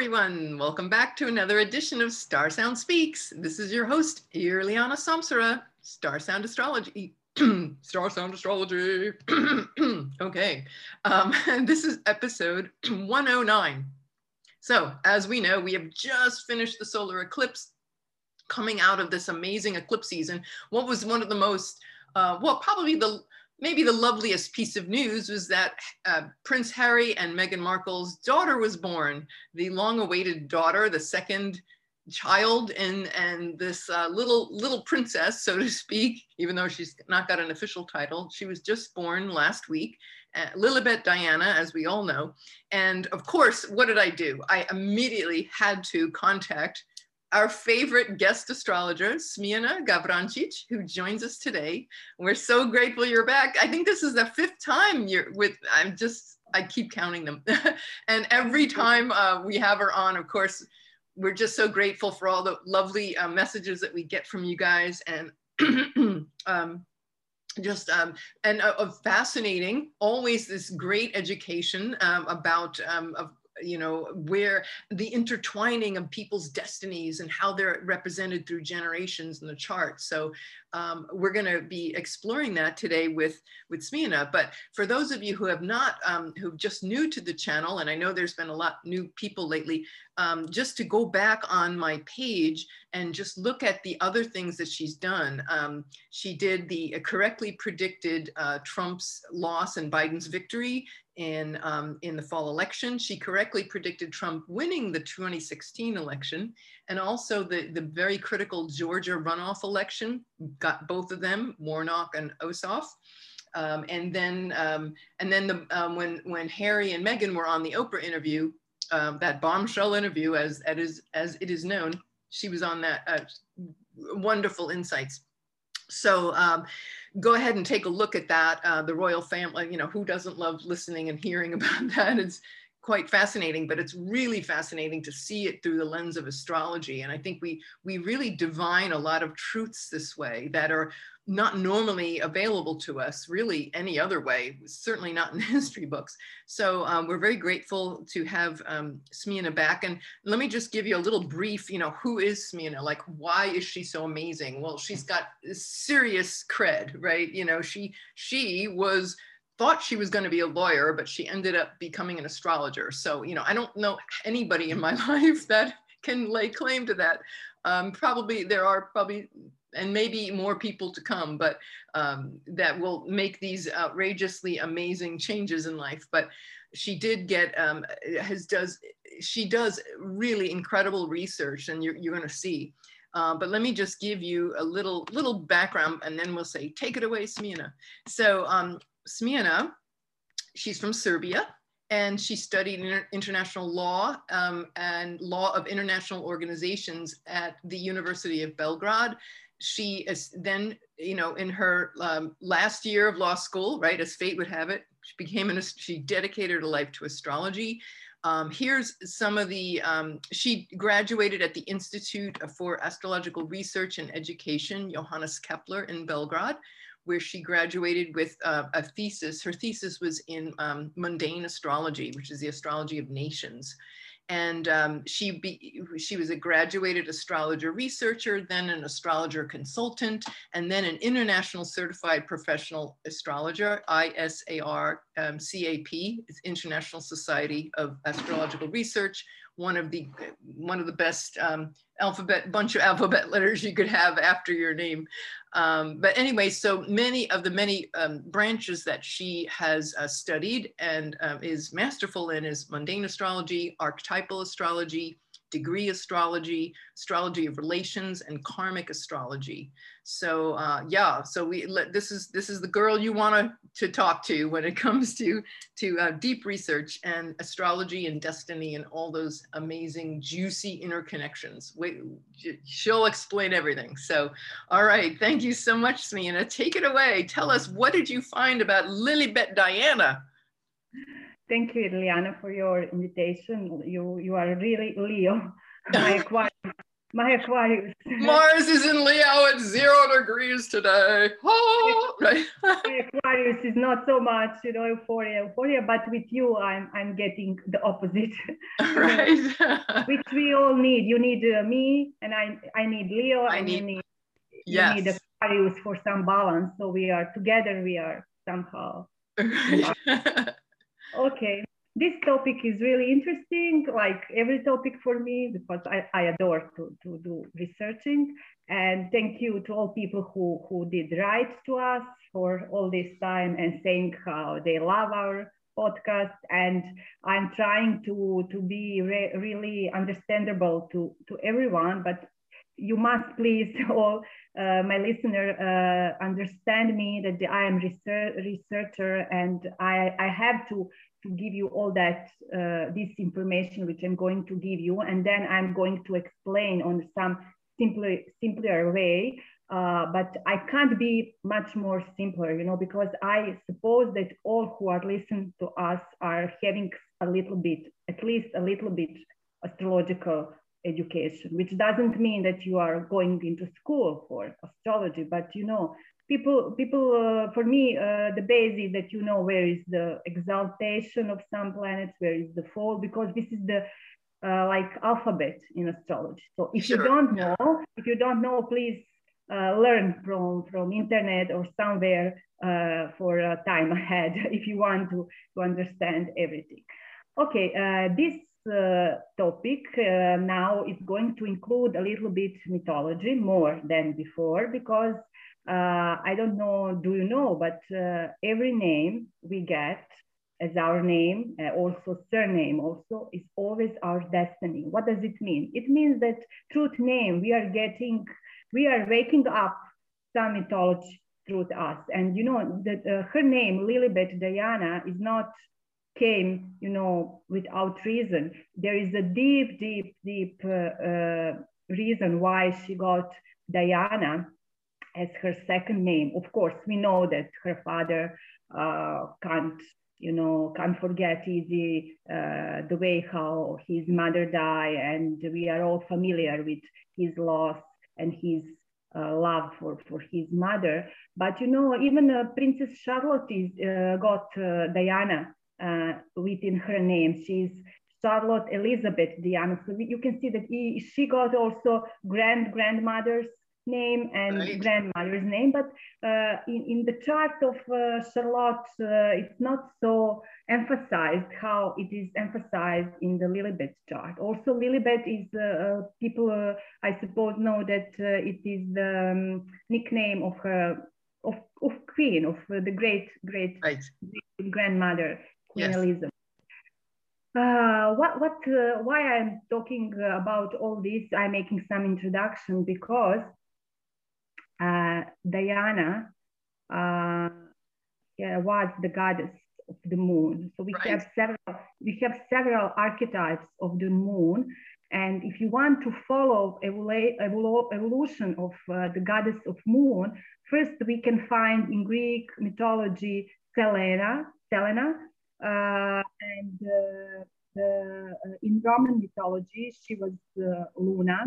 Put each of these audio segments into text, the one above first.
everyone. Welcome back to another edition of Star Sound Speaks. This is your host, Irliana Samsara, Star Sound Astrology. Star Sound Astrology. okay, um, this is episode 109. So, as we know, we have just finished the solar eclipse coming out of this amazing eclipse season. What was one of the most, uh, well, probably the maybe the loveliest piece of news was that uh, Prince Harry and Meghan Markle's daughter was born, the long-awaited daughter, the second child and and this uh, little little princess so to speak even though she's not got an official title. She was just born last week uh, lilibet diana as we all know. And of course what did i do? I immediately had to contact our favorite guest astrologer, Smiana Gavrancic, who joins us today. We're so grateful you're back. I think this is the fifth time you're with, I'm just, I keep counting them. and every time uh, we have her on, of course, we're just so grateful for all the lovely uh, messages that we get from you guys and um, just um, and uh, fascinating always this great education um, about um, of you know, where the intertwining of people's destinies and how they're represented through generations in the chart. So um, we're going to be exploring that today with with Smiana. But for those of you who have not, um, who just new to the channel, and I know there's been a lot new people lately, um, just to go back on my page and just look at the other things that she's done. Um, she did the correctly predicted uh, Trump's loss and Biden's victory in, um, in the fall election. She correctly predicted Trump winning the 2016 election and also the, the very critical Georgia runoff election, got both of them, Warnock and Ossoff. Um, and then, um, and then the, um, when, when Harry and Meghan were on the Oprah interview, um, that bombshell interview, as, as, as it is known, she was on that uh, wonderful insights. So um, go ahead and take a look at that. Uh, the royal family, you know, who doesn't love listening and hearing about that? It's quite fascinating, but it's really fascinating to see it through the lens of astrology. And I think we we really divine a lot of truths this way that are not normally available to us really any other way, certainly not in the history books. So um, we're very grateful to have um, back. And let me just give you a little brief, you know, who is Smiana? Like, why is she so amazing? Well, she's got serious cred, right? You know, she, she was thought she was going to be a lawyer, but she ended up becoming an astrologer. So, you know, I don't know anybody in my life that can lay claim to that. Um, probably there are probably, and maybe more people to come, but um, that will make these outrageously amazing changes in life. But she did get, um, has does, she does really incredible research and you're, you're going to see. Uh, but let me just give you a little little background and then we'll say, take it away, Smiana. So um, Smiana. She's from Serbia and she studied inter international law um, and law of international organizations at the University of Belgrade. She is then, you know, in her um, last year of law school, right, as fate would have it, she became an, she dedicated her life to astrology. Um, here's some of the, um, she graduated at the Institute for Astrological Research and Education, Johannes Kepler in Belgrade where she graduated with uh, a thesis. Her thesis was in um, mundane astrology, which is the astrology of nations. And um, she, be, she was a graduated astrologer researcher, then an astrologer consultant, and then an international certified professional astrologer, ISAR um, CAP, International Society of Astrological Research, one of the one of the best um, alphabet bunch of alphabet letters you could have after your name. Um, but anyway, so many of the many um, branches that she has uh, studied and um, is masterful in is mundane astrology, archetypal astrology, degree astrology, astrology of relations, and karmic astrology. So uh, yeah, so we let, this is this is the girl you want to talk to when it comes to to uh, deep research and astrology and destiny and all those amazing juicy interconnections. We, she'll explain everything. So all right, thank you so much, Smiana. Take it away. Tell us what did you find about Lilibet Diana? Thank you, Liana, for your invitation. You you are really Leo, my Aquarius My Aquarius. Mars is in Leo at zero degrees today. Oh, right. My Aquarius is not so much, you know, euphoria, euphoria, but with you, I'm I'm getting the opposite. right. Which we all need. You need uh, me, and I I need Leo, I and need- you need yes. you need Aquarius for some balance. So we are together. We are somehow okay. This topic is really interesting, like every topic for me, because I, I adore to, to do researching. And thank you to all people who, who did write to us for all this time and saying how they love our podcast. And I'm trying to, to be re- really understandable to, to everyone, but you must please all uh, my listener uh, understand me that I am research, researcher and I, I have to to give you all that uh, this information which I'm going to give you. And then I'm going to explain on some simpler simpler way uh, but I can't be much more simpler you know because I suppose that all who are listening to us are having a little bit at least a little bit astrological education which doesn't mean that you are going into school for astrology but you know people people uh, for me uh, the base is that you know where is the exaltation of some planets where is the fall because this is the uh, like alphabet in astrology. So if Sure, you don't know if you don't know please uh, learn from from internet or somewhere uh, for a time ahead if you want to to understand everything. Okay uh, this uh, topic uh, now is going to include a little bit mythology more than before because uh, I don't know, do you know, but uh, every name we get as our name, uh, also surname also, is always our destiny. What does it mean? It means that truth name, we are getting, we are waking up some mythology through us. And you know, that uh, her name, Lilibet Diana, is not came, you know, without reason. There is a deep, deep, deep uh, uh, reason why she got Diana as her second name. Of course, we know that her father uh, can't, you know, can't forget easy uh, the way how his mother died, and we are all familiar with his loss and his uh, love for, for his mother. But you know, even uh, Princess Charlotte is, got Diana uh, within her name. She's Charlotte Elizabeth Diana. So we, you can see that he, she got also grand grandmother's name and Right. grandmother's name, but uh, in, in the chart of uh, Charlotte, uh, it's not so emphasized how it is emphasized in the Lilibet chart. Also, Lilibet is, uh, uh, people, uh, I suppose, know that uh, it is the um, nickname of her, of, of queen, of the great, great Right. grandmother, Queen Yes. Uh, what, what, uh, why I'm talking about all this, I'm making some introduction because uh, Diana uh, yeah, was the goddess of the moon. So we Right. have several, we have several archetypes of the moon. And if you want to follow evolu- evolu- evolution of uh, the goddess of moon, first we can find in Greek mythology Selena, Selena, and uh, the, uh, in Roman mythology she was uh, Luna,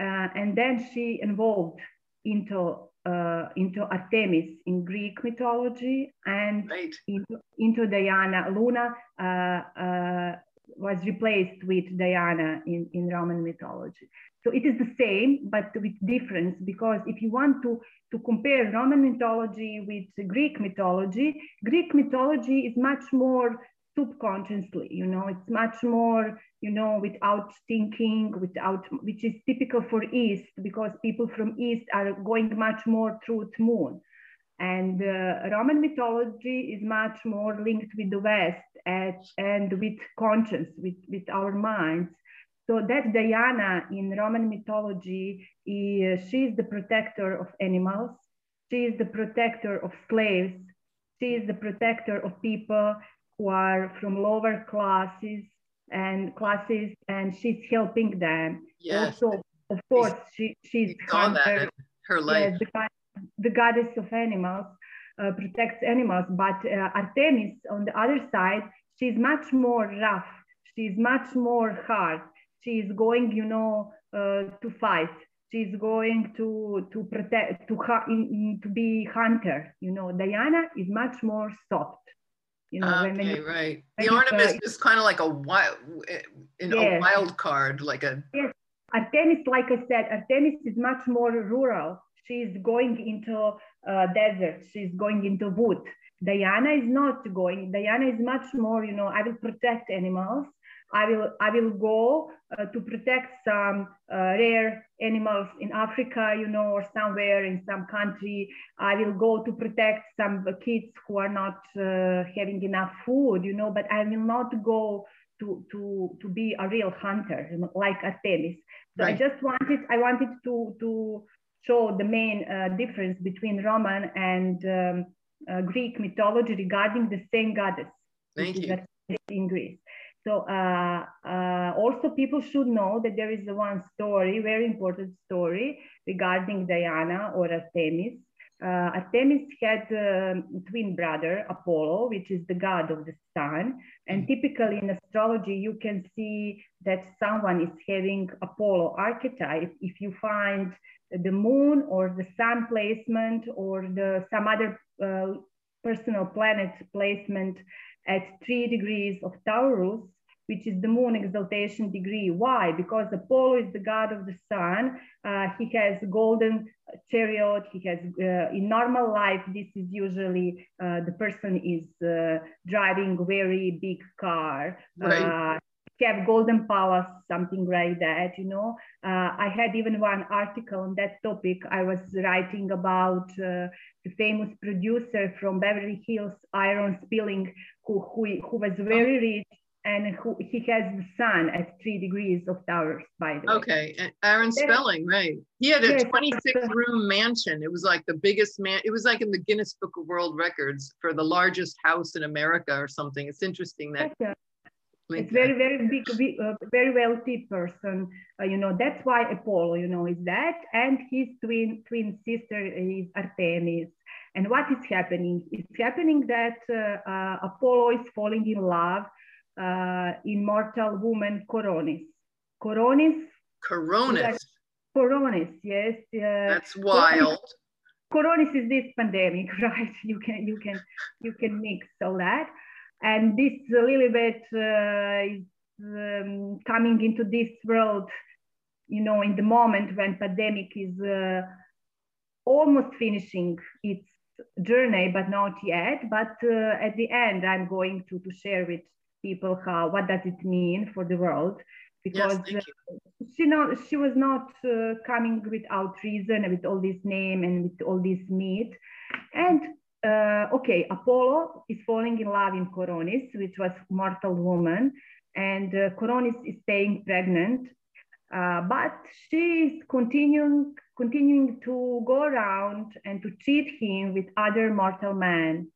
uh, and then she evolved into uh, into Artemis in Greek mythology, and Right. into, into Diana. Luna uh, uh, was replaced with Diana in, in Roman mythology. So it is the same, but with difference, because if you want to, to compare Roman mythology with Greek mythology, Greek mythology is much more subconsciously, you know, it's much more, you know, without thinking, without, which is typical for East, because people from East are going much more through the moon. And uh, Roman mythology is much more linked with the West and, and with conscience, with, with our minds. So that Diana in Roman mythology, is, she is the protector of animals. She is the protector of slaves. She is the protector of people who are from lower classes and classes, and she's helping them. Yes. Also, of course, she, she's We saw that hunter. in her life. Yes, the, the goddess of animals uh, protects animals, but uh, Artemis, on the other side, she's much more rough. She's much more hard. She's going, you know, uh, to fight. She's going to to protect to in, to be hunter. You know, Diana is much more soft. You know, okay, you, right. The Artemis uh, is kind of like a wild, in yes. a wild card, like a. Yes, Artemis, like I said, Artemis is much more rural. She's going into uh, desert. She's going into wood. Diana is not going. Diana is much more, you know, I will protect animals. I will, I will go uh, to protect some uh, rare animals in Africa, you know, or somewhere in some country. I will go to protect some kids who are not uh, having enough food, you know, but I will not go to, to, to be a real hunter like Artemis. So right. I just wanted, I wanted to, to show the main uh, difference between Roman and um, uh, Greek mythology regarding the same goddess. Thank you. In Greece. So uh, uh, also people should know that there is one story, very important story regarding Diana or Artemis. Uh, Artemis had a um, twin brother, Apollo, which is the god of the sun. And typically in astrology, you can see that someone is having Apollo archetype if you find the moon or the sun placement or the some other uh, personal planet placement at three degrees of Taurus, which is the moon exaltation degree. Why? Because Apollo is the god of the sun. Uh, he has golden chariot. He has, uh, in normal life, this is usually uh, the person is uh, driving very big car. Right. Have golden palace something like that you know uh, i had even one article on that topic i was writing about uh, the famous producer from beverly hills Aaron Spelling who, who, who was very rich and who, he has the sun at three degrees of Taurus by the way. Okay, Aaron Spelling, right? He had a yes, 26 room mansion. It was like the biggest man. It was like in the Guinness Book of World Records for the largest house in America or something. It's interesting that it's very, very big, uh, very wealthy person. Uh, you know, that's why Apollo, you know, is that. And his twin twin sister is Artemis. And what is happening? It's happening that uh, uh Apollo is falling in love uh, immortal woman Coronis. Coronis. Coronis. Coronis, yes. Uh, that's wild. Coronis is this pandemic, right? You can you can you can mix all that and this a little bit uh, is um, coming into this world you know in the moment when pandemic is uh, almost finishing its journey but not yet. But uh, at the end i'm going to, to share with people how what does it mean for the world? Because yes, uh, she not she was not uh, coming without reason with all this name and with all this meat. And uh, okay, Apollo is falling in love in Coronis, which was mortal woman, and uh, Coronis is staying pregnant, uh, but she is continuing continuing to go around and to cheat him with other mortal men.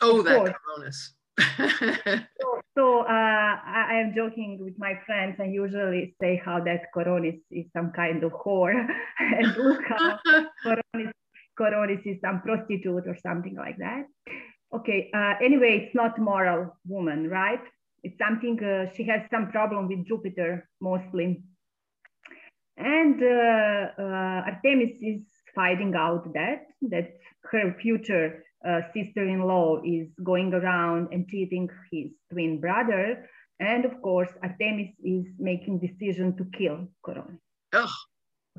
Oh, of that course. Coronis. so, so uh, I, I, am joking with my friends and usually say how that Coronis is some kind of whore, and look how Coronis Coronis is some prostitute or something like that. Okay, uh, anyway, it's not moral woman, right? It's something, uh, she has some problem with Jupiter mostly. And uh, uh Artemis is finding out that, that her future uh, sister-in-law is going around and cheating his twin brother. And of course, Artemis is making decision to kill Coronis.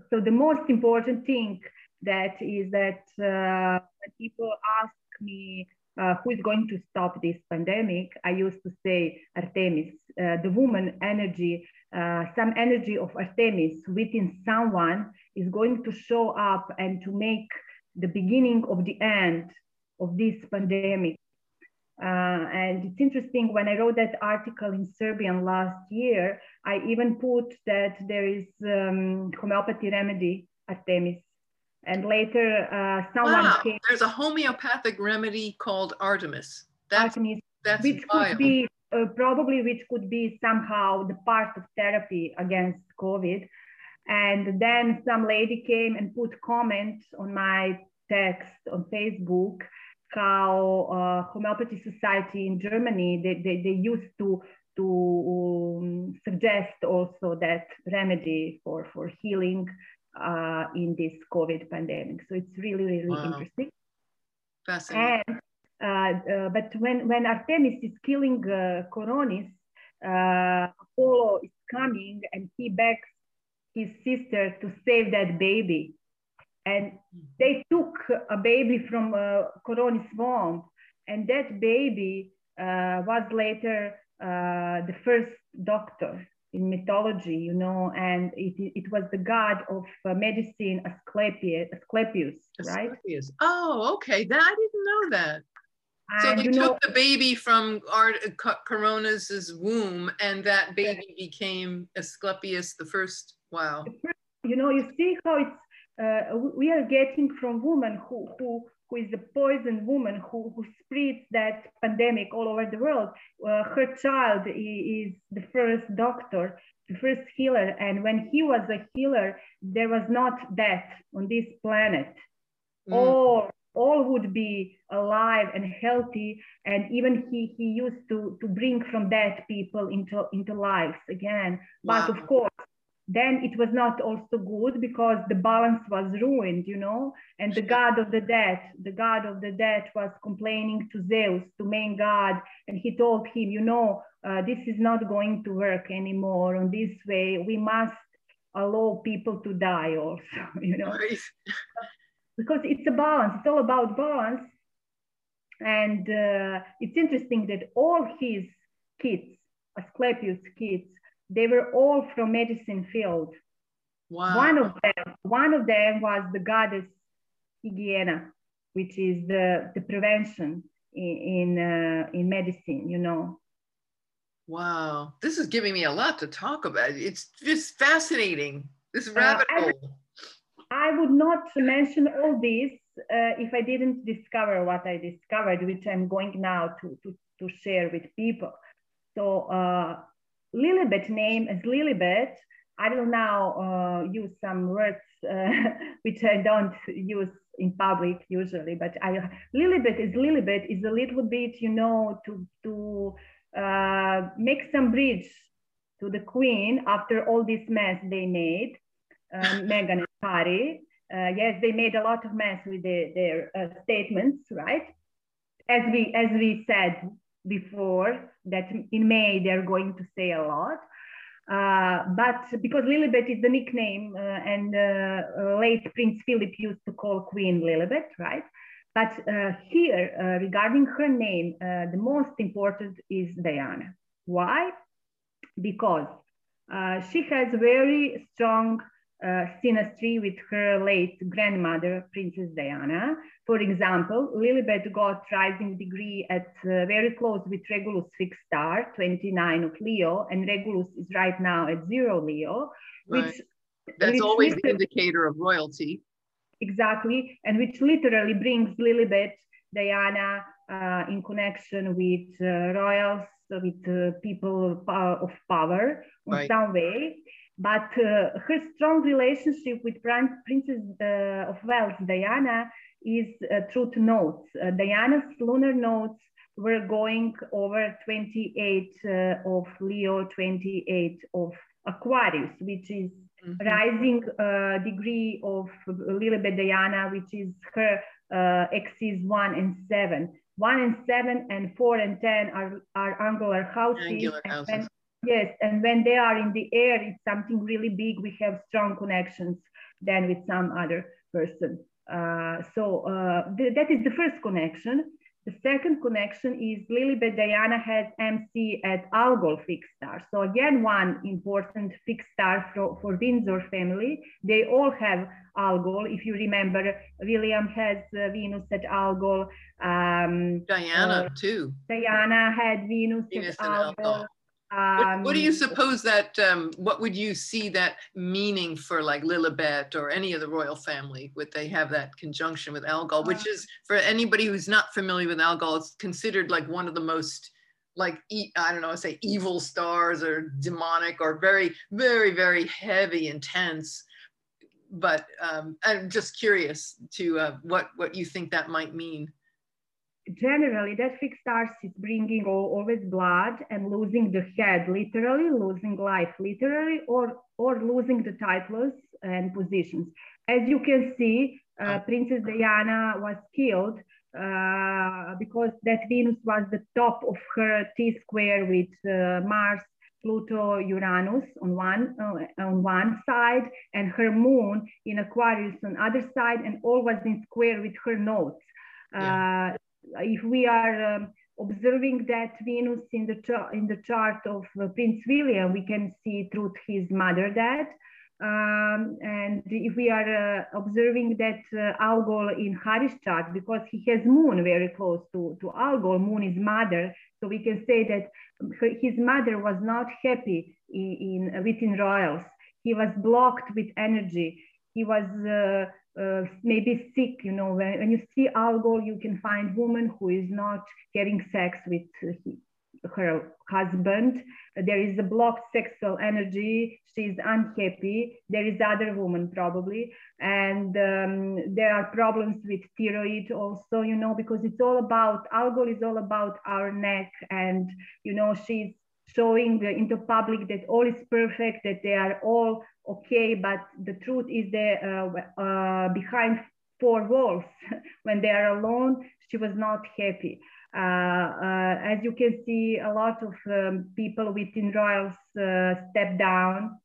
So the most important thing that is that uh, when people ask me uh, who is going to stop this pandemic, I used to say Artemis, uh, the woman energy, uh, some energy of Artemis within someone is going to show up and to make the beginning of the end of this pandemic. Uh, and it's interesting when I wrote that article in Serbian last year, I even put that there is um, homeopathy remedy Artemis and later, uh, someone wow. came. There's a homeopathic remedy called Artemis. That's, Artemis, that's which wild. could be uh, probably which could be somehow the part of therapy against COVID. And then some lady came and put comments on my text on Facebook how uh, homeopathy society in Germany they, they, they used to to um, suggest also that remedy for, for healing uh, in this COVID pandemic. So it's really, really wow. interesting. Fascinating. And, uh, uh, but when, when Artemis is killing uh, Coronis, uh, Apollo is coming and he begs his sister to save that baby. And they took a baby from uh, Coronis' womb, and that baby uh, was later uh, the first doctor in mythology, you know, and it, it was the god of uh, medicine, Asclepius, Asclepius, right? Asclepius. Oh, okay. That I didn't know that. So they took know, the baby from Art, Coronis's womb, and that baby became Asclepius the first. Wow. You know, you see how it's uh, we are getting from women who who who is the poison woman who, who spreads that pandemic all over the world. Uh, her child is the first doctor, the first healer. And when he was a healer, there was not death on this planet. Mm. All, all would be alive and healthy. And even he, he used to, to bring from dead people into, into lives again. Wow. But of course, then it was not also good because the balance was ruined, you know. And the god of the dead, the god of the dead was complaining to Zeus, to main god, and he told him, you know, uh, this is not going to work anymore. On this way, we must allow people to die also, you know, because it's a balance. It's all about balance. And uh, it's interesting that all his kids, Asclepius' kids, they were all from medicine field. Wow. One of them, one of them was the goddess Hygiena, which is the, the prevention in in, uh, in medicine, you know. Wow, this is giving me a lot to talk about. It's just fascinating. This uh, rabbit uh, hole. I, I would not mention all this uh, if I didn't discover what I discovered, which I'm going now to, to, to share with people. So uh, Lilibet name as Lilibet, I will now uh, use some words uh, which I don't use in public usually, but I, Lilibet is Lilibet is a little bit, you know, to, to uh, make some bridge to the queen after all this mess they made, um, Meghan and Harry. Uh, yes, they made a lot of mess with the, their uh, statements, right? As we, as we said, before that in May they're going to say a lot. Uh, but because Lilibet is the nickname, uh, and uh, late Prince Philip used to call Queen Lilibet, right? But uh, here, uh, regarding her name, uh, the most important is Diana. Why? Because she has very strong uh, synastry with her late grandmother, Princess Diana. For example, Lilibet got rising degree at uh, very close with Regulus fixed star, 29 of Leo, and Regulus is right now at zero Leo, right. which that's which always the indicator of royalty. Exactly, and which literally brings Lilibet, Diana, uh, in connection with uh, royals, with uh, people of power in right. some way. But uh, her strong relationship with Princess uh, of Wales, Diana, is uh, to notes. Uh, Diana's lunar notes were going over 28 uh, of Leo, 28 of Aquarius, which is mm -hmm. rising uh, degree of Lilibet Diana, which is her axis one and seven. One and seven and four and 10 are, are angular houses. Angular houses. Yes, and when they are in the air, it's something really big. We have strong connections than with some other person. Uh, so uh, th that is the first connection. The second connection is Lilibet Diana has MC at Algol fixed star. So again, one important fixed star for, for Windsor family. They all have Algol. If you remember, William has uh, Venus at Algol. Um, Diana uh, too. Diana had Venus, Venus at Algol. Um, what, what, do you suppose that, um, what would you see that meaning for like Lilibet or any of the royal family? Would they have that conjunction with Algol, which uh. is for anybody who's not familiar with Algol, it's considered like one of the most like, I don't know, say evil stars or demonic or very, very, very heavy, intense. But um, I'm just curious to uh, what, what you think that might mean. Generally that fixed stars is bringing always blood and losing the head literally losing life literally or or losing the titles and positions as you can see uh, princess diana was killed uh, because that venus was the top of her t square with uh, mars Pluto, Uranus on one uh, on one side, and her moon in Aquarius on other side, and all was in square with her nodes. Yeah. Uh, if we are um, observing that Venus in the in the chart of uh, Prince William, we can see through his mother that. Um, and if we are uh, observing that uh, Algol in Harry's chart, because he has moon very close to, to Algol, moon is mother, so we can say that his mother was not happy in, in within royals. He was blocked with energy. He was uh, maybe sick. You know, when, when you see Algol, you can find woman who is not having sex with her husband. There is a blocked sexual energy. She's unhappy. There is other woman probably, and um, there are problems with thyroid also. You know, because it's all about Algol is all about our neck, and you know she's showing into public that all is perfect, that they are all okay, but the truth is that uh, uh, behind four walls, when they are alone, she was not happy. Uh, uh, as you can see, a lot of um, people within royals uh, step down.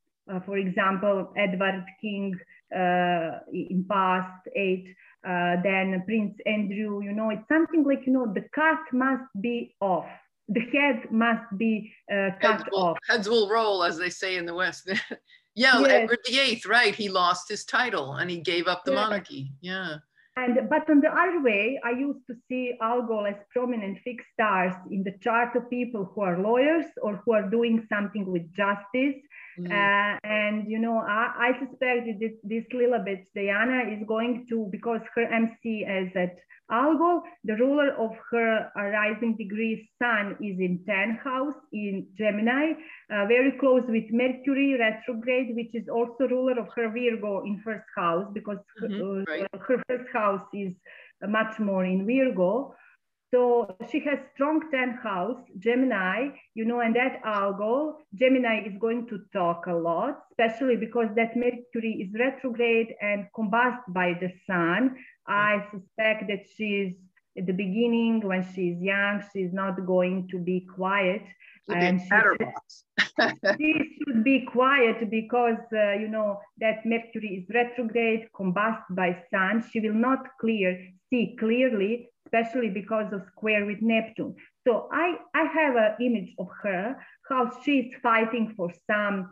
for example, Edward King in past eight, then Prince Andrew, you know, it's something like, you know, the cut must be off the head must be uh, cut heads will, off. Heads will roll, as they say in the West. yeah, yes. Edward VIII, right? He lost his title and he gave up the yeah. monarchy. Yeah. And, but on the other way, I used to see Algol as prominent fixed stars in the chart of people who are lawyers or who are doing something with justice. Mm. Uh, and, you know, I, I suspect that this, this Lilibet, Diana is going to, because her MC is at Algol, the ruler of her rising degree sun is in 10th house in Gemini, uh, very close with Mercury retrograde, which is also ruler of her Virgo in first house because mm-hmm, uh, right. her first house is much more in Virgo. So she has strong 10 house, Gemini, you know, and that Algol, Gemini is going to talk a lot, especially because that Mercury is retrograde and combust by the sun. I suspect that she's at the beginning when she's young, she's not going to be quiet. And she, she should be quiet because uh, you know that Mercury is retrograde, combust by Sun. She will not clear see clearly, especially because of square with Neptune. So I I have an image of her how she's fighting for some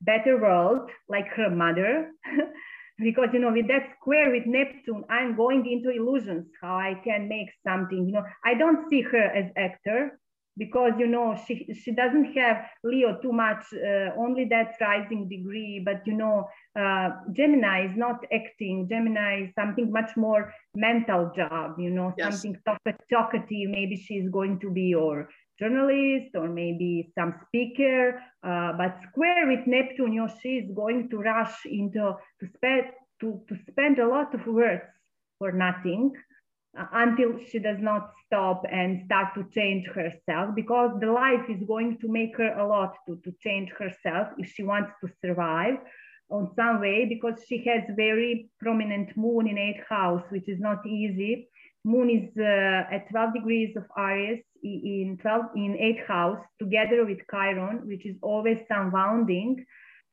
better world, like her mother. because you know with that square with neptune i'm going into illusions how i can make something you know i don't see her as actor because you know she she doesn't have leo too much uh, only that rising degree but you know uh, gemini is not acting. Gemini is something much more mental job you know yes. something talkative maybe she's going to be or journalist or maybe some speaker, uh, but square with Neptune, you know, she is going to rush into to spend to, to spend a lot of words for nothing until she does not stop and start to change herself because the life is going to make her a lot to, to change herself if she wants to survive on some way because she has very prominent moon in eighth house which is not easy. Moon is uh, at 12 degrees of aries in 12 in eighth house together with Chiron, which is always some surrounding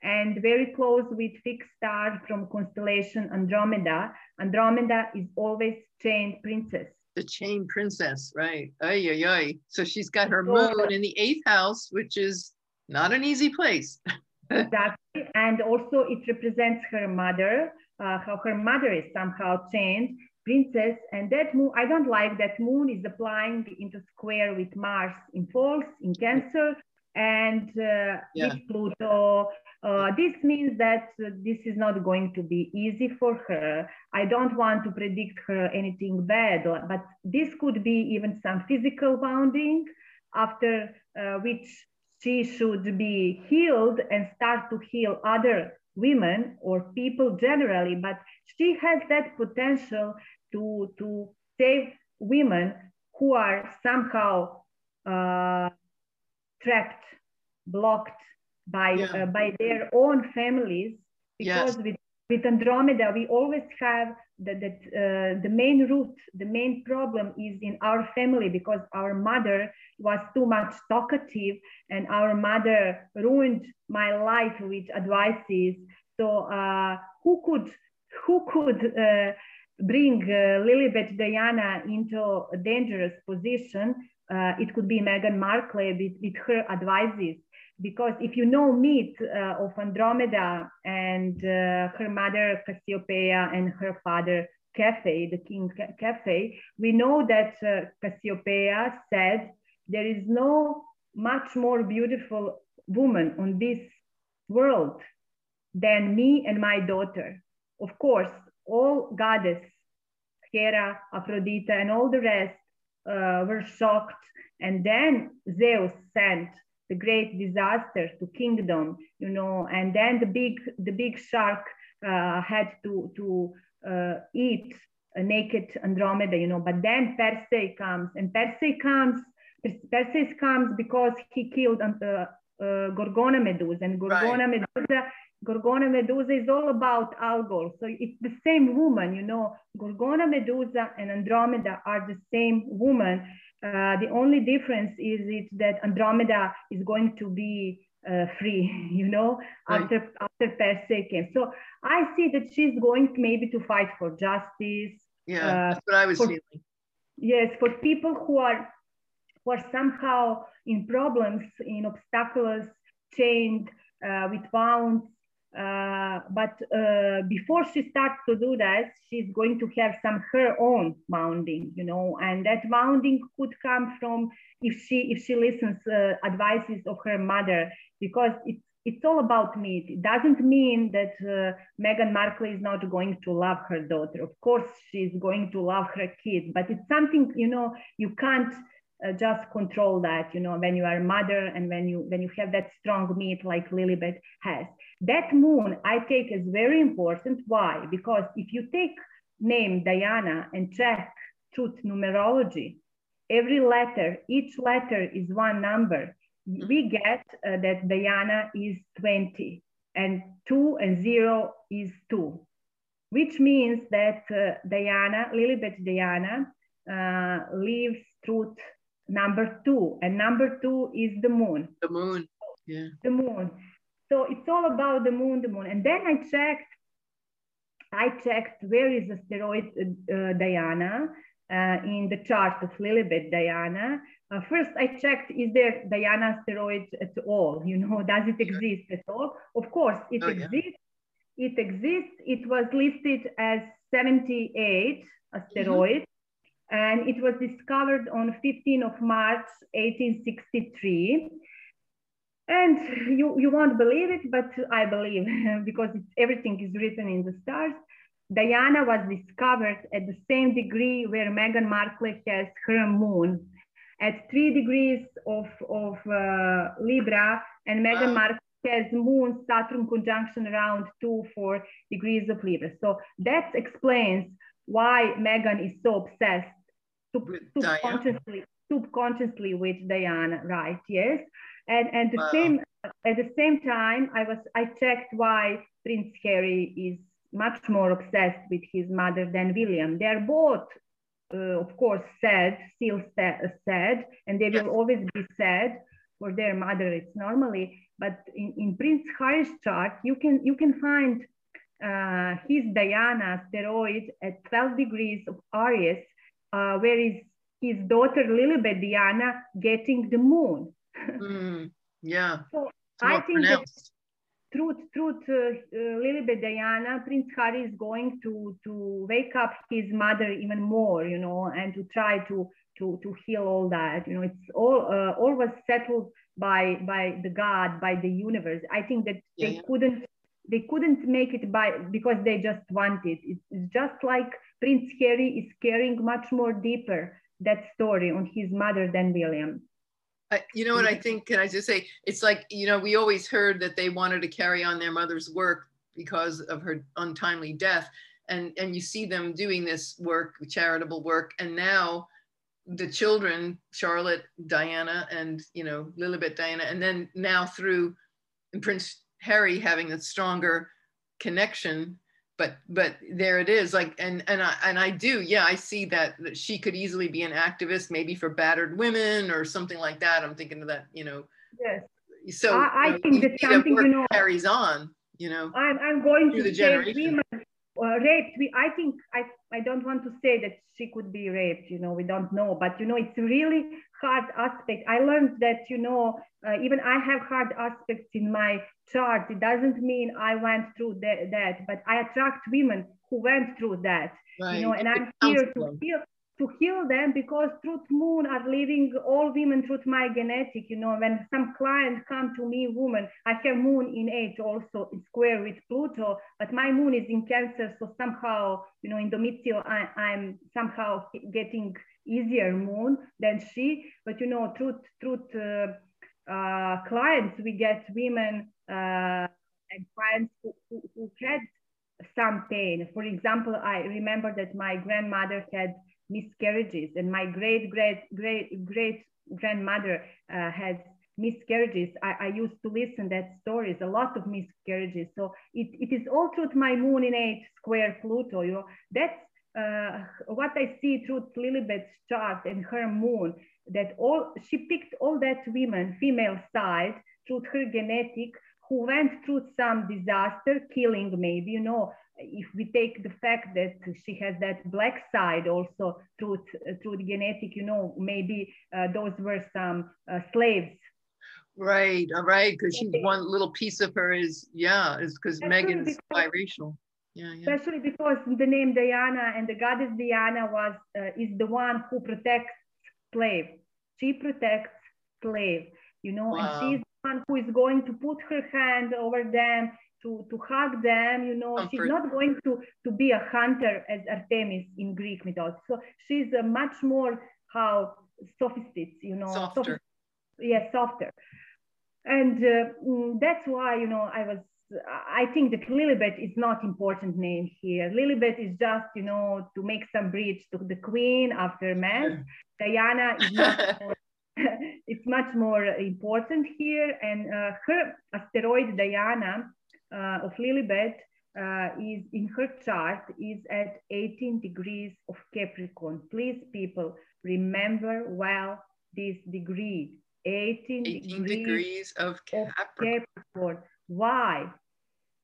and very close with fixed star from constellation Andromeda. Andromeda is always chained princess. The chained princess, right? Ay, ay, ay. So she's got her moon in the eighth house, which is not an easy place. exactly. And also it represents her mother, uh, how her mother is somehow chained princess and that moon i don't like that moon is applying into square with mars in false in cancer and uh, yeah. with pluto uh, this means that uh, this is not going to be easy for her. I don't want to predict her anything bad but this could be even some physical wounding after uh, which she should be healed and start to heal other women or people generally, but she has that potential to, to save women who are somehow uh, trapped, blocked by Yeah. uh, by their own families. Because Yes. with with Andromeda, we always have that that uh, the main root, the main problem is in our family because our mother was too much talkative, and our mother ruined my life with advices. So uh, who could who could uh, bring uh, Lilibet Diana into a dangerous position? Uh, it could be Meghan Markle with, with her advices because if you know myth uh, of Andromeda and uh, her mother Cassiopeia and her father Caphe, the king Caphe, we know that uh, Cassiopeia said there is no much more beautiful woman on this world than me and my daughter. Of course, all goddess, Hera, Aphrodite, and all the rest uh, were shocked. And then Zeus sent the great disaster to kingdom, you know, and then the big the big shark uh, had to to uh, eat a naked Andromeda, you know. But then Perseus comes, and Perseus comes. Perseus comes because he killed uh, uh, Gorgona Medusa, and Gorgona right. Medusa. Gorgona Medusa is all about Algol. So it's the same woman, you know. Gorgona Medusa and Andromeda are the same woman. Uh, the only difference is it that Andromeda is going to be uh, free, you know, right. after after Perseus came. So I see that she's going maybe to fight for justice. Yeah, uh, that's what I was for, feeling. Yes, for people who are who are somehow in problems, in obstacles, chained uh, with wounds. Uh, but uh, before she starts to do that, she's going to have some her own mounding, you know, and that mounding could come from if she if she listens uh, advices of her mother, because it's it's all about me. It doesn't mean that uh, Meghan Markle is not going to love her daughter. Of course, she's going to love her kid, but it's something you know you can't uh, just control that. You know, when you are a mother and when you when you have that strong meat like Lilibet has. That moon I take as very important. Why? Because if you take name Diana and check truth numerology, every letter, each letter is one number. We get uh, that Diana is 20 and 2 and 0 is 2, which means that uh, Diana, Lilibet Diana, uh, lives truth number 2 and number 2 is the moon. The moon, yeah. The moon. So it's all about the moon, the moon. And then I checked, I checked where is asteroid uh, Diana uh, in the chart of Lilibet Diana. Uh, first, I checked, is there Diana asteroid at all? You know, does it exist at all? Of course, it Oh, yeah. exists. It exists. It was listed as 78 asteroid. And it was discovered on 15 of March, 1863. And you, you won't believe it, but I believe because it's, everything is written in the stars. Diana was discovered at the same degree where Meghan Markle has her moon at three degrees of, of uh, Libra, and Meghan Wow. Markle has moon Saturn conjunction around two, four degrees of Libra. So that explains why Meghan is so obsessed subconsciously, subconsciously with Diana, right? Yes. And and the Wow. same at the same time, I was I checked why Prince Harry is much more obsessed with his mother than William. They're both, uh, of course, sad, still sad, sad, and they will Yes. always be sad for their mother. It's normally, but in, in Prince Harry's chart, you can you can find uh, his Diana asteroid at 12 degrees of Aries, uh, where is his daughter Lilibet Diana getting the moon. Mm, yeah. So It's I think that pronounced. truth, truth, uh, uh, Lilibet Diana, Prince Harry is going to to wake up his mother even more, you know, and to try to to to heal all that. You know, it's all uh, all was settled by by the God, by the universe. I think that Yeah, they yeah. couldn't they couldn't make it by because they just wanted. It's, it's just like Prince Harry is carrying much more deeper that story on his mother than William. I, you know what I think? Can I just say it's like you know we always heard that they wanted to carry on their mother's work because of her untimely death, and and you see them doing this work, charitable work, and now the children, Charlotte, Diana, and you know Lilibet, Diana, and then now through Prince Harry having a stronger connection. But but there it is, like and and I and I do, yeah, I see that, that she could easily be an activist, maybe for battered women or something like that. I'm thinking of that, you know. Yes. So I, I you know, think you that's see that something you know. carries on, you know. I'm, I'm going to the say generation. women uh, raped. We, I think I, I don't want to say that she could be raped. You know, we don't know, but you know, it's really hard aspect. I learned that you know, uh, even I have hard aspects in my chart. It doesn't mean I went through that, that but I attract women who went through that. Right. You know, and I'm here to heal to heal them because truth moon are living all women truth my genetic you know. When some client come to me woman i have moon in eight also in square with pluto but my moon is in cancer so somehow you know in domicile I, i'm somehow getting easier moon than she. But you know truth truth uh, uh, clients we get women uh, and clients who, who, who had some pain. For example i remember that my grandmother had miscarriages and my great great great great grandmother uh, miscarriages. I, I used to listen that stories a lot of miscarriages. So it, it is all through my moon in eight square pluto you know. That's uh, what i see through lilibet's chart and her moon that all she picked all that women female side through her genetic who went through some disaster killing maybe you know if we take the fact that she has that black side also through through the genetic you know maybe uh, those were some uh, slaves Right, all right, because she's one little piece of her is yeah, is because Meghan's because- biracial. Yeah, yeah. especially because the name Diana and the goddess Diana was uh, is the one who protects slave. She protects slave, you know, Wow. and she's the one who is going to put her hand over them to, to hug them, you know. She's not going to, to be a hunter as Artemis in Greek mythology. So she's a much more how sophisticated, you know, Softer. yeah, softer. And uh, mm, that's why, you know, I was, I think that Lilibet is not important name here. Lilibet is just, you know, to make some bridge to the queen after mass. Diana is much more, it's much more important here. And uh, her asteroid Diana uh, of Lilibet uh, is in her chart is at 18 degrees of Capricorn. Please, people, remember well this degree. 18, 18 degrees degrees of of Capricorn. Capricorn. Why?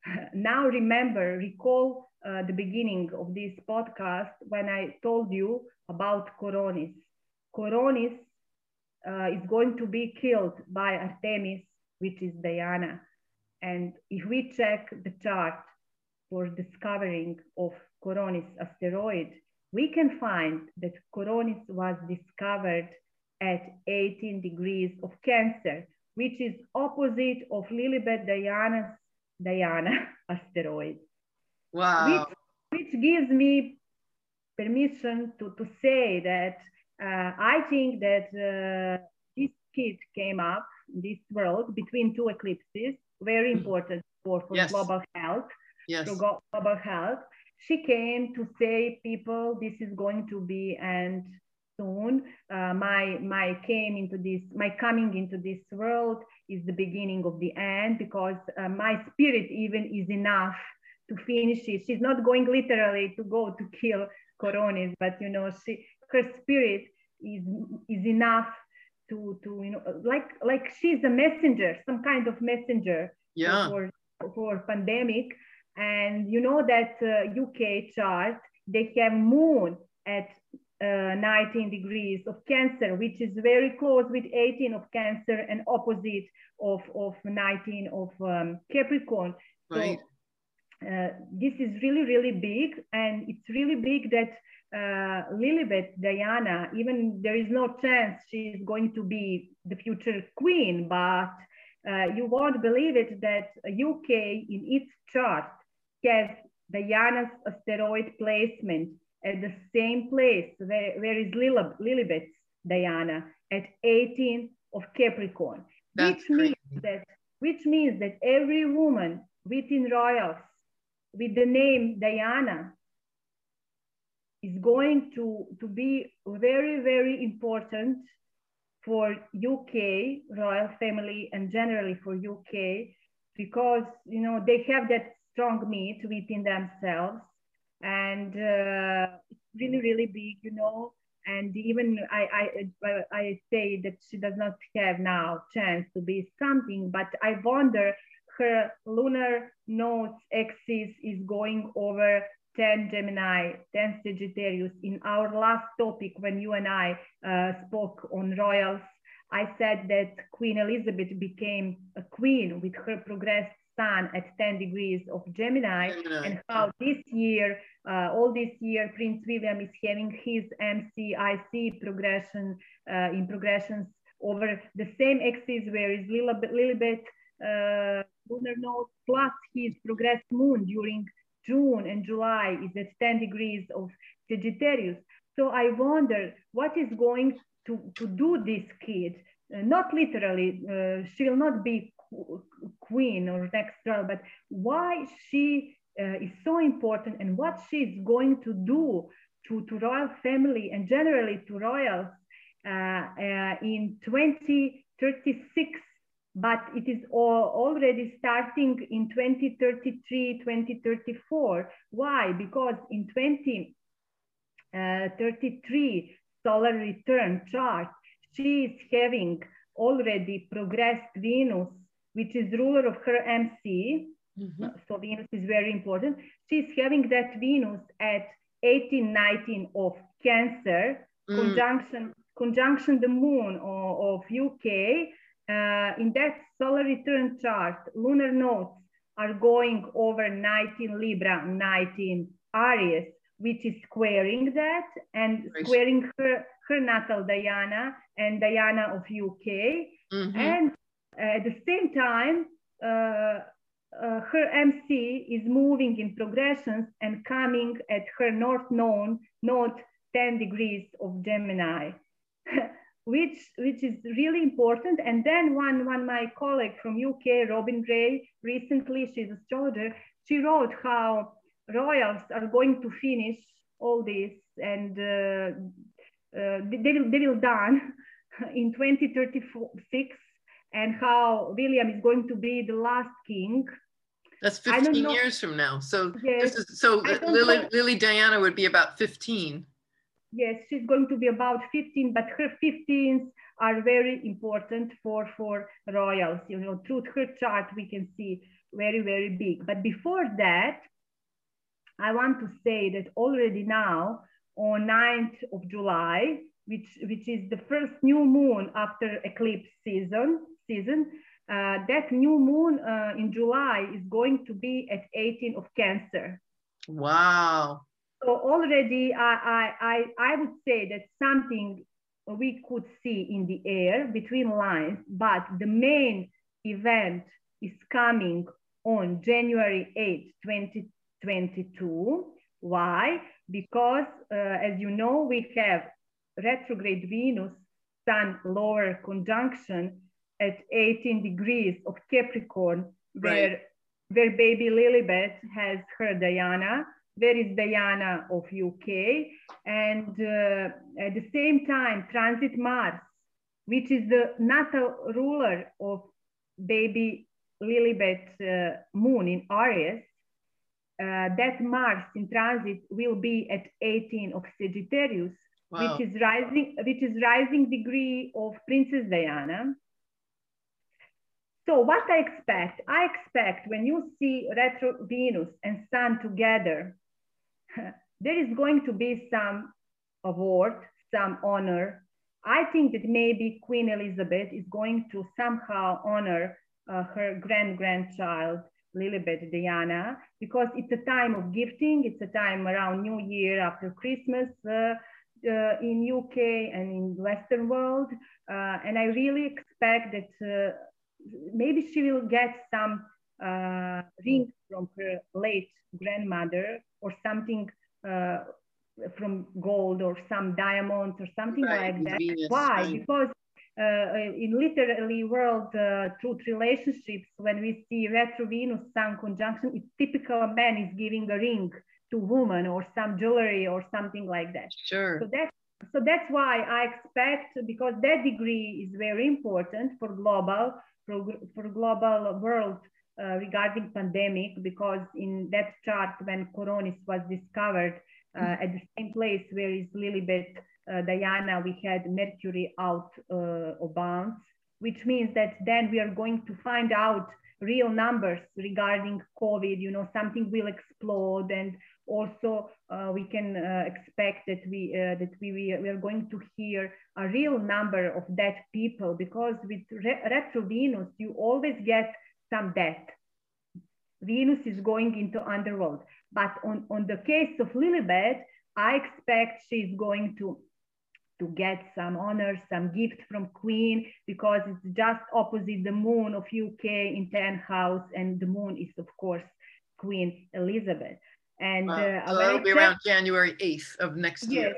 Now remember, recall uh, the beginning of this podcast when I told you about Coronis. Coronis uh, is going to be killed by Artemis, which is Diana. And if we check the chart for discovering of Coronis asteroid, we can find that Coronis was discovered at 18 degrees of Cancer, which is opposite of Lilibet Diana's Diana asteroid, Wow. which, which gives me permission to, to say that uh, I think that uh, this kid came up in this world between two eclipses, very important for, for Yes. global health Yes. go global health. She came to say, people, this is going to be and soon. Uh, my my came into this, my coming into this world is the beginning of the end because uh, my spirit even is enough to finish it. She's not going literally to go to kill Coronis, but you know, she her spirit is is enough to to you know like like she's a messenger, some kind of messenger Yeah. for, for pandemic. And you know that uh, UK chart, they have moon at uh, 19 degrees of Cancer, which is very close with 18 of Cancer and opposite of, of 19 of um, Capricorn. Right. So uh, this is really, really big. And it's really big that uh, Lilibet Diana, even there is no chance she's going to be the future queen, but uh, you won't believe it that UK in its chart has Diana's asteroid placement at the same place where, where is Lilib- Lilibet's Diana? At 18 of Capricorn, That's which means that which means that every woman within royals with the name Diana is going to, to be very, very important for UK royal family and generally for UK because you know they have that strong meat within themselves and uh, really really big you know and even I, I I say that she does not have now chance to be something but I wonder her lunar nodes axis is going over 10 Gemini, 10 Sagittarius. In our last topic, when you and I uh, spoke on royals, I said that Queen Elizabeth became a queen with her progressed sun at 10 degrees of Gemini, Gemini. and how this year, uh, all this year, Prince William is having his MCIC progression uh, in progressions over the same axis where is Lilibet, Lilibet uh, lunar node plus his progressed moon during June and July is at 10 degrees of Sagittarius. So I wonder what is going to, to do this kid. Uh, not literally, uh, she will not be queen or next girl, but why she uh, is so important and what she is going to do to, to royal family and generally to royals uh, uh, in 2036 but it is already starting in 2033, 2034. Why? Because in 2033 solar return chart, she is having already progressed Venus, which is ruler of her MC. Mm-hmm. So Venus is very important. She's having that Venus at 18, 19 of Cancer, mm. conjunction conjunction the moon of, of UK uh, in that solar return chart, lunar nodes are going over 19 Libra, 19 Aries, which is squaring that and right. squaring her, her natal Diana and Diana of UK. Mm-hmm. And at the same time, uh, uh, her MC is moving in progressions and coming at her north node, node 10 degrees of Gemini. which which is really important. And then one one my colleague from UK, Robin Gray, recently she's a astrologer, she wrote how royals are going to finish all this and uh, uh, they will they will done in 2036 and how William is going to be the last king. That's 15 years from now. So yes, is, so Lily, Lily Diana would be about 15 yes, she's going to be about 15, but her 15s are very important for, for royals. You know, through her chart, we can see very, very big. But before that, I want to say that already now on 9th of July, which, which is the first new moon after eclipse season, season uh, that new moon uh, in July is going to be at 18 of Cancer. Wow. So already I, I, I would say that something we could see in the air between lines, but the main event is coming on January 8, 2022. Why? Because uh, as you know, we have retrograde Venus, Sun lower conjunction at 18 degrees of Capricorn, where, where baby Lilibet has her Diana, there is Diana of UK, and uh, at the same time, transit Mars, which is the natal ruler of baby Lilibet uh, moon in Aries. Uh, that Mars in transit will be at 18 of Sagittarius, wow. which is rising, which is rising degree of Princess Diana. So what I expect, I expect when you see retro Venus and Sun together, there is going to be some award, some honor. I think that maybe Queen Elizabeth is going to somehow honor uh, her grand grandchild, Lilibet Diana, because it's a time of gifting. It's a time around New Year after Christmas uh, uh, in UK and in Western world. Uh, and I really expect that uh, maybe she will get some uh, ring from her late grandmother or something uh, from gold or some diamonds or something right. like that. Venus, Why? Right. Because uh, in literally world uh, truth relationships, when we see retro Venus Sun conjunction, it's typical a man is giving a ring to woman or some jewelry or something like that. Sure. So that's so that's why I expect because that degree is very important for global for, for global world uh, regarding pandemic because in that chart when coronis was discovered uh, mm-hmm. at the same place where is Lilibet uh, Diana we had mercury out uh, of bounds which means that then we are going to find out real numbers regarding COVID, you know, something will explode and also uh, we can uh, expect that we uh, that we, we are going to hear a real number of dead people because with re retro Venus you always get some death. Venus is going into underworld, but on on the case of Lilibet, I expect she's going to to get some honor, some gift from Queen, because it's just opposite the moon of UK in 10th house, and the moon is, of course, Queen Elizabeth. And wow. uh, so that'll be around January 8th of next yes, year.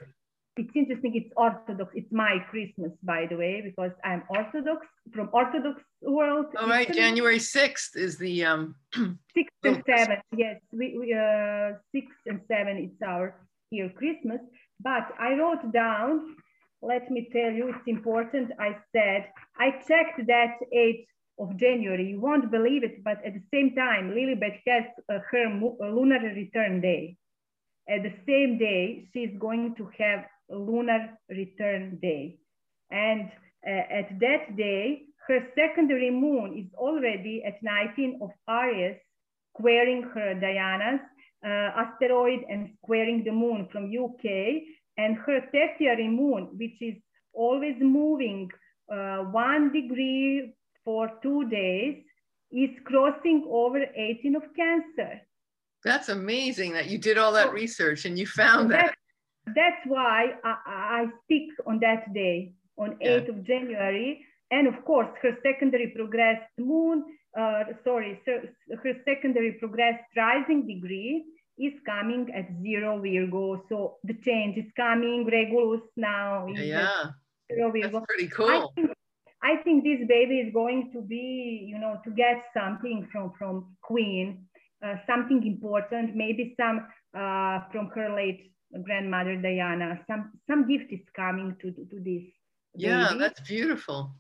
It's interesting. It's Orthodox. It's my Christmas, by the way, because I'm Orthodox from Orthodox world. All right. January 6th is the um. sixth and seventh. Yes, we, we uh six and seven. It's our here Christmas. But I wrote down let me tell you, it's important. I said, I checked that 8th of January. You won't believe it, but at the same time, Lilibet has uh, her lunar return day. At the same day, she's going to have lunar return day. And uh, at that day, her secondary moon is already at 19 of Aries, squaring her Diana's uh, asteroid and squaring the moon from UK and her tertiary moon, which is always moving uh, one degree for two days, is crossing over 18 of Cancer. That's amazing that you did all that research and you found that. That's why I, I stick on that day, on 8th yeah. of January. And of course, her secondary progressed moon, uh, sorry, her secondary progressed rising degree is coming at zero Virgo. So the change is coming. Regulus now is yeah, zero Virgo. That's pretty cool. I think, I think this baby is going to be, you know, to get something from from Queen, uh, something important, maybe some uh, from her late grandmother Diana. Some some gift is coming to to this. Yeah, baby. that's beautiful.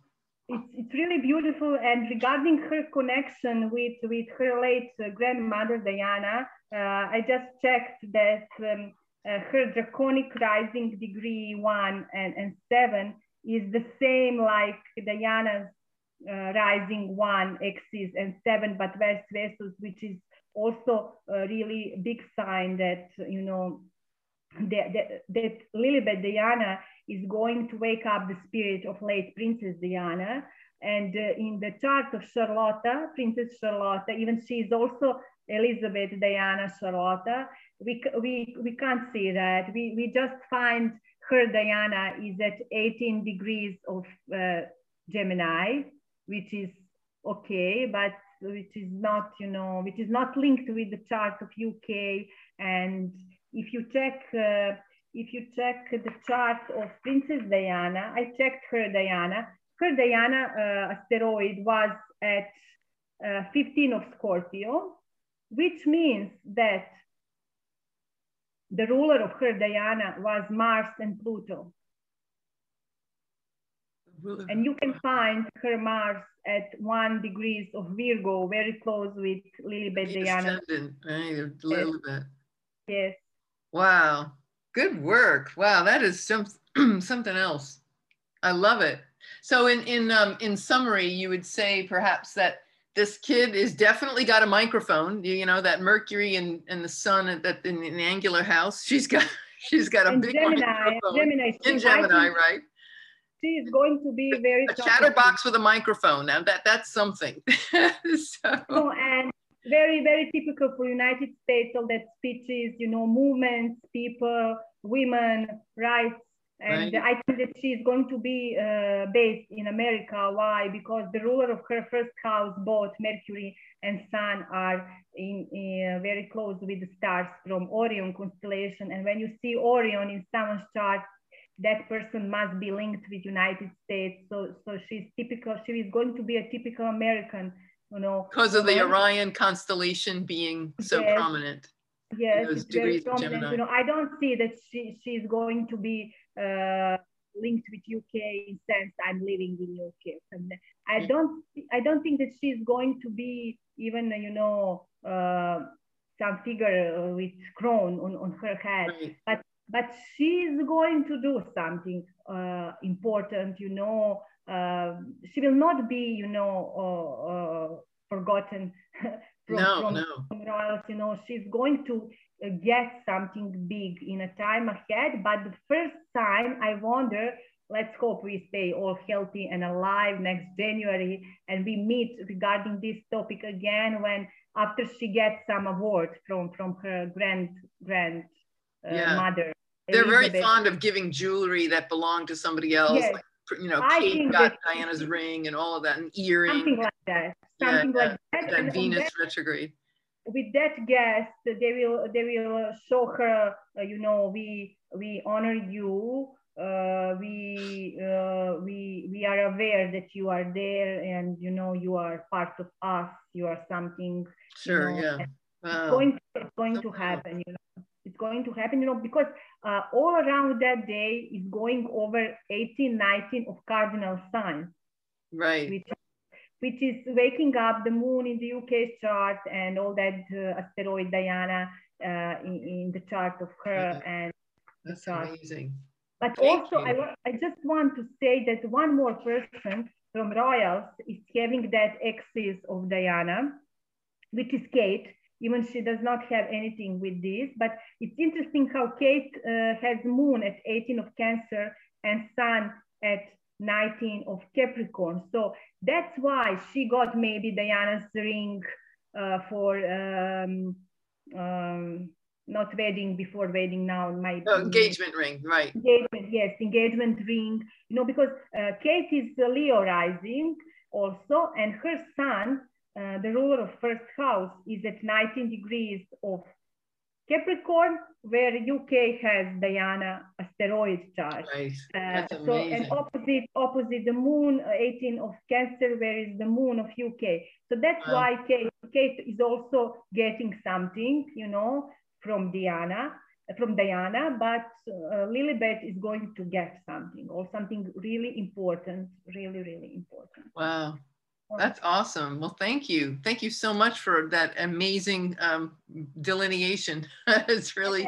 It's, it's really beautiful. And regarding her connection with, with her late grandmother, Diana, uh, I just checked that um, uh, her draconic rising degree one and, and seven is the same like Diana's uh, rising one axis and seven, but vice versa, which is also a really big sign that, you know, that, that, that Lilibet Diana is going to wake up the spirit of late Princess Diana. And uh, in the chart of Charlotta, Princess Charlotta, even she is also Elizabeth Diana Charlotta. We, we, we can't see that. We, we just find her Diana is at 18 degrees of uh, Gemini, which is okay, but which is not, you know, which is not linked with the chart of UK. And if you check, uh, if you check the chart of Princess Diana, I checked her Diana. Her Diana uh, asteroid was at uh, 15 of Scorpio, which means that the ruler of her Diana was Mars and Pluto. And you can find her Mars at one degrees of Virgo, very close with Lilibet Diana. Right, a little yes. bit. Yes. Wow. Good work. Wow, that is some, something else. I love it. So in in um, in summary, you would say perhaps that this kid is definitely got a microphone. You, you know that Mercury and, and the Sun at that in, the angular house. She's got she's got a and big Gemini, microphone. Gemini, in Gemini, right? She's going to be very a chatterbox with a microphone. Now that that's something. so. so and very very typical for United States. All that speeches, you know, movements, people, women, rights and right. I think that she's going to be uh, based in America. Why? Because the ruler of her first house, both Mercury and Sun, are in, in uh, very close with the stars from Orion constellation. And when you see Orion in someone's chart, that person must be linked with United States. So, so she's typical. She is going to be a typical American, you know. Because of the Orion constellation being so yes. prominent. yes, very prominent. You know, I don't see that she she's going to be uh, linked with UK since I'm living in UK. And I don't I don't think that she's going to be even you know uh, some figure with crown on, on her head, right. but but she's going to do something uh, important. You know, uh, she will not be you know uh, uh, forgotten. from, no, from, no. from royals, you know, she's going to get something big in a time ahead. But the first time, I wonder let's hope we stay all healthy and alive next January and we meet regarding this topic again when after she gets some award from from her grand grand uh, yeah. mother. They're Elizabeth. very fond of giving jewelry that belonged to somebody else. Yes. Like, you know, I Kate got Diana's ring and all of that, and earrings. Something like that. Something yeah, like that. that and, Venus and retrograde. With that guest, they will they will show her. Uh, you know, we we honor you uh, we uh, we we are aware that you are there and you know you are part of us you are something sure you know, yeah wow. it's going, to, it's going to happen you know it's going to happen you know because uh, all around that day is going over 18 19 of cardinal signs right. Which, which is waking up the moon in the uk chart and all that uh, asteroid diana uh, in, in, the chart of her yeah. and that's amazing. But Thank also, I, I just want to say that one more person from Royals is having that axis of Diana, which is Kate, even she does not have anything with this. But it's interesting how Kate uh, has moon at 18 of Cancer and sun at 19 of Capricorn. So that's why she got maybe Diana's ring uh, for um, um, not wedding before wedding now my oh, engagement ring right engagement yes engagement ring you know because uh, kate is leo rising also and her sun uh, the ruler of first house is at 19 degrees of capricorn where uk has diana asteroid chart right. Uh, so and opposite opposite the moon uh, 18 of cancer where is the moon of uk so that's wow. why kate, kate is also getting something you know from Diana, from Diana, but uh, Lilibet is going to get something or something really important, really, really important. Wow. That's awesome. Well, thank you. Thank you so much for that amazing um, delineation. it's really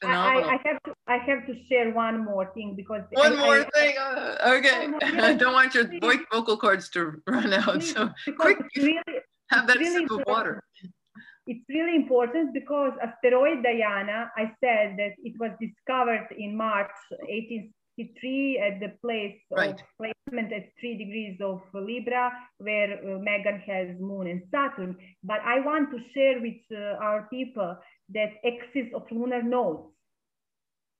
phenomenal. I, I, have to, I have to share one more thing because one I, more I, thing. Uh, okay, I don't want your vocal cords to run out. So quick, really, have that really sip of water it's really important because asteroid Diana, I said that it was discovered in March 1863 at the place right. of placement at three degrees of Libra, where uh, Meghan has Moon and Saturn. But I want to share with uh, our people that axis of lunar nodes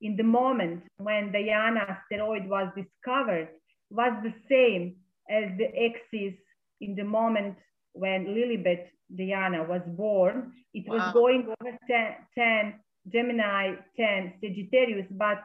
in the moment when Diana asteroid was discovered was the same as the axis in the moment when Lilibet Diana was born, it was going over 10, 10, Gemini, 10 Sagittarius, but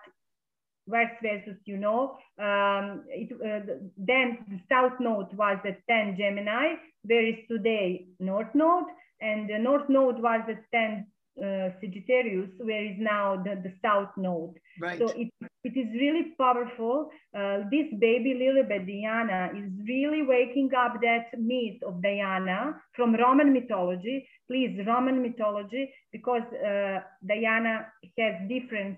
vice versa, you know. Um, it, uh, then the south node was at 10 Gemini, where is today north node, and the north node was at 10 uh, Sagittarius, where is now the, the south node. Right. So it, it is really powerful. Uh, this baby Lilibet Diana is really waking up that myth of Diana from Roman mythology. Please, Roman mythology, because uh, Diana has difference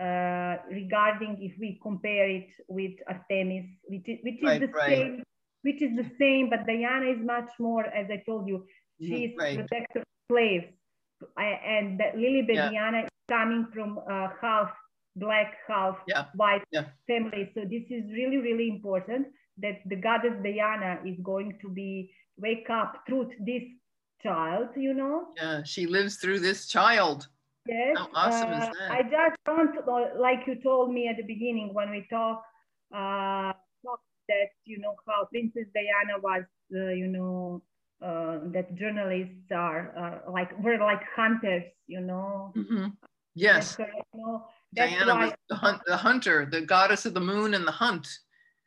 uh, regarding if we compare it with Artemis, which is, which is right, the right. same, which is the same, but Diana is much more, as I told you, she mm, is right. protector of slaves and that Lilibet yeah. Diana is coming from uh, half black, half yeah. white yeah. family. So this is really, really important that the goddess Diana is going to be wake up through this child, you know? Yeah, she lives through this child. Yes. How awesome uh, is that? I just want to, like you told me at the beginning when we talk, uh, that, you know, how Princess Diana was, uh, you know, uh, that journalists are uh, like we're like hunters, you know. Mm-hmm. Yes. you know, Diana why, was the, hunt, the hunter, the goddess of the moon and the hunt.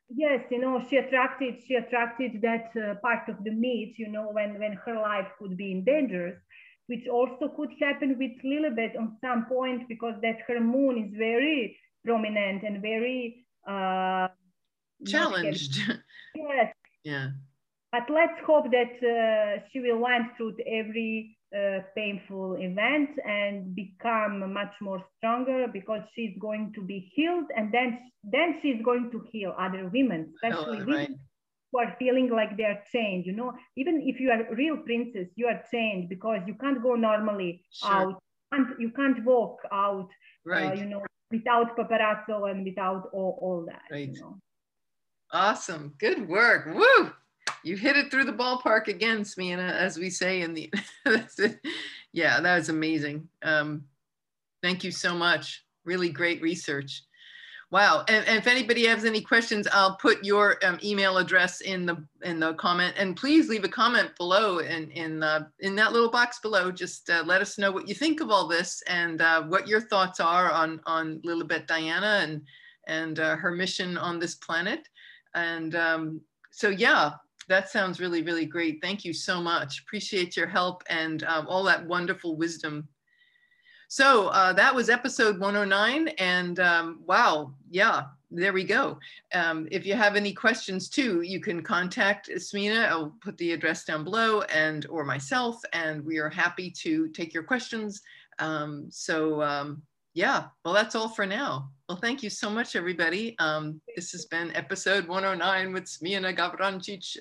Yes, you know, she attracted she attracted that uh, part of the myth, you know, when when her life could be in danger. Which also could happen with Lilibet on some point because that her moon is very prominent and very uh, challenged. yes. Yeah. But let's hope that uh, she will went through every uh, painful event and become much more stronger because she's going to be healed and then then she's going to heal other women, especially oh, right. women who are feeling like they're chained. You know, even if you are a real princess, you are chained because you can't go normally sure. out. And you can't walk out. Uh, right. Uh, you know, without paparazzo and without all, all that. Right. You know? Awesome. Good work. Woo! You hit it through the ballpark again, Smiljana, as we say in the. yeah, that was amazing. Um, thank you so much. Really great research. Wow. And, and, if anybody has any questions, I'll put your um, email address in the in the comment. And please leave a comment below in in uh, in that little box below. Just uh, let us know what you think of all this and uh, what your thoughts are on on Lilibet Diana and and uh, her mission on this planet. And um, so yeah, that sounds really really great. Thank you so much. Appreciate your help and um, all that wonderful wisdom so uh, that was episode 109. And um, wow, yeah, there we go. Um, if you have any questions too, you can contact Smiljana. I'll put the address down below and or myself, and we are happy to take your questions. Um, so um, yeah, well, that's all for now. Well, thank you so much, everybody. Um, this has been episode 109 with Smiljana Gavrancic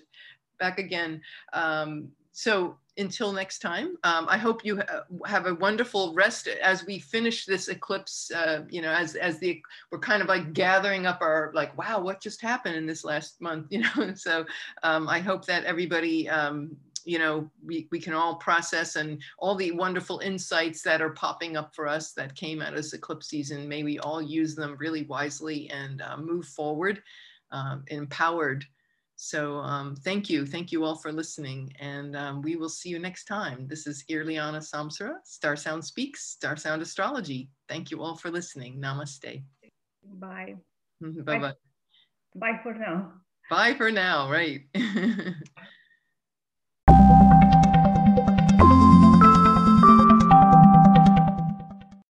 back again. Um, so until next time, um, I hope you ha have a wonderful rest as we finish this eclipse. Uh, you know, as as the we're kind of like gathering up our like, wow, what just happened in this last month? You know, and so um, I hope that everybody. Um, you know, we, we can all process and all the wonderful insights that are popping up for us that came out of this eclipse season. May we all use them really wisely and uh, move forward um, empowered so um, thank you. Thank you all for listening. And um, we will see you next time. This is Irliana Samsara, Star Sound Speaks, Star Sound Astrology. Thank you all for listening. Namaste. Bye. Bye-bye. Bye for now. Bye for now, right.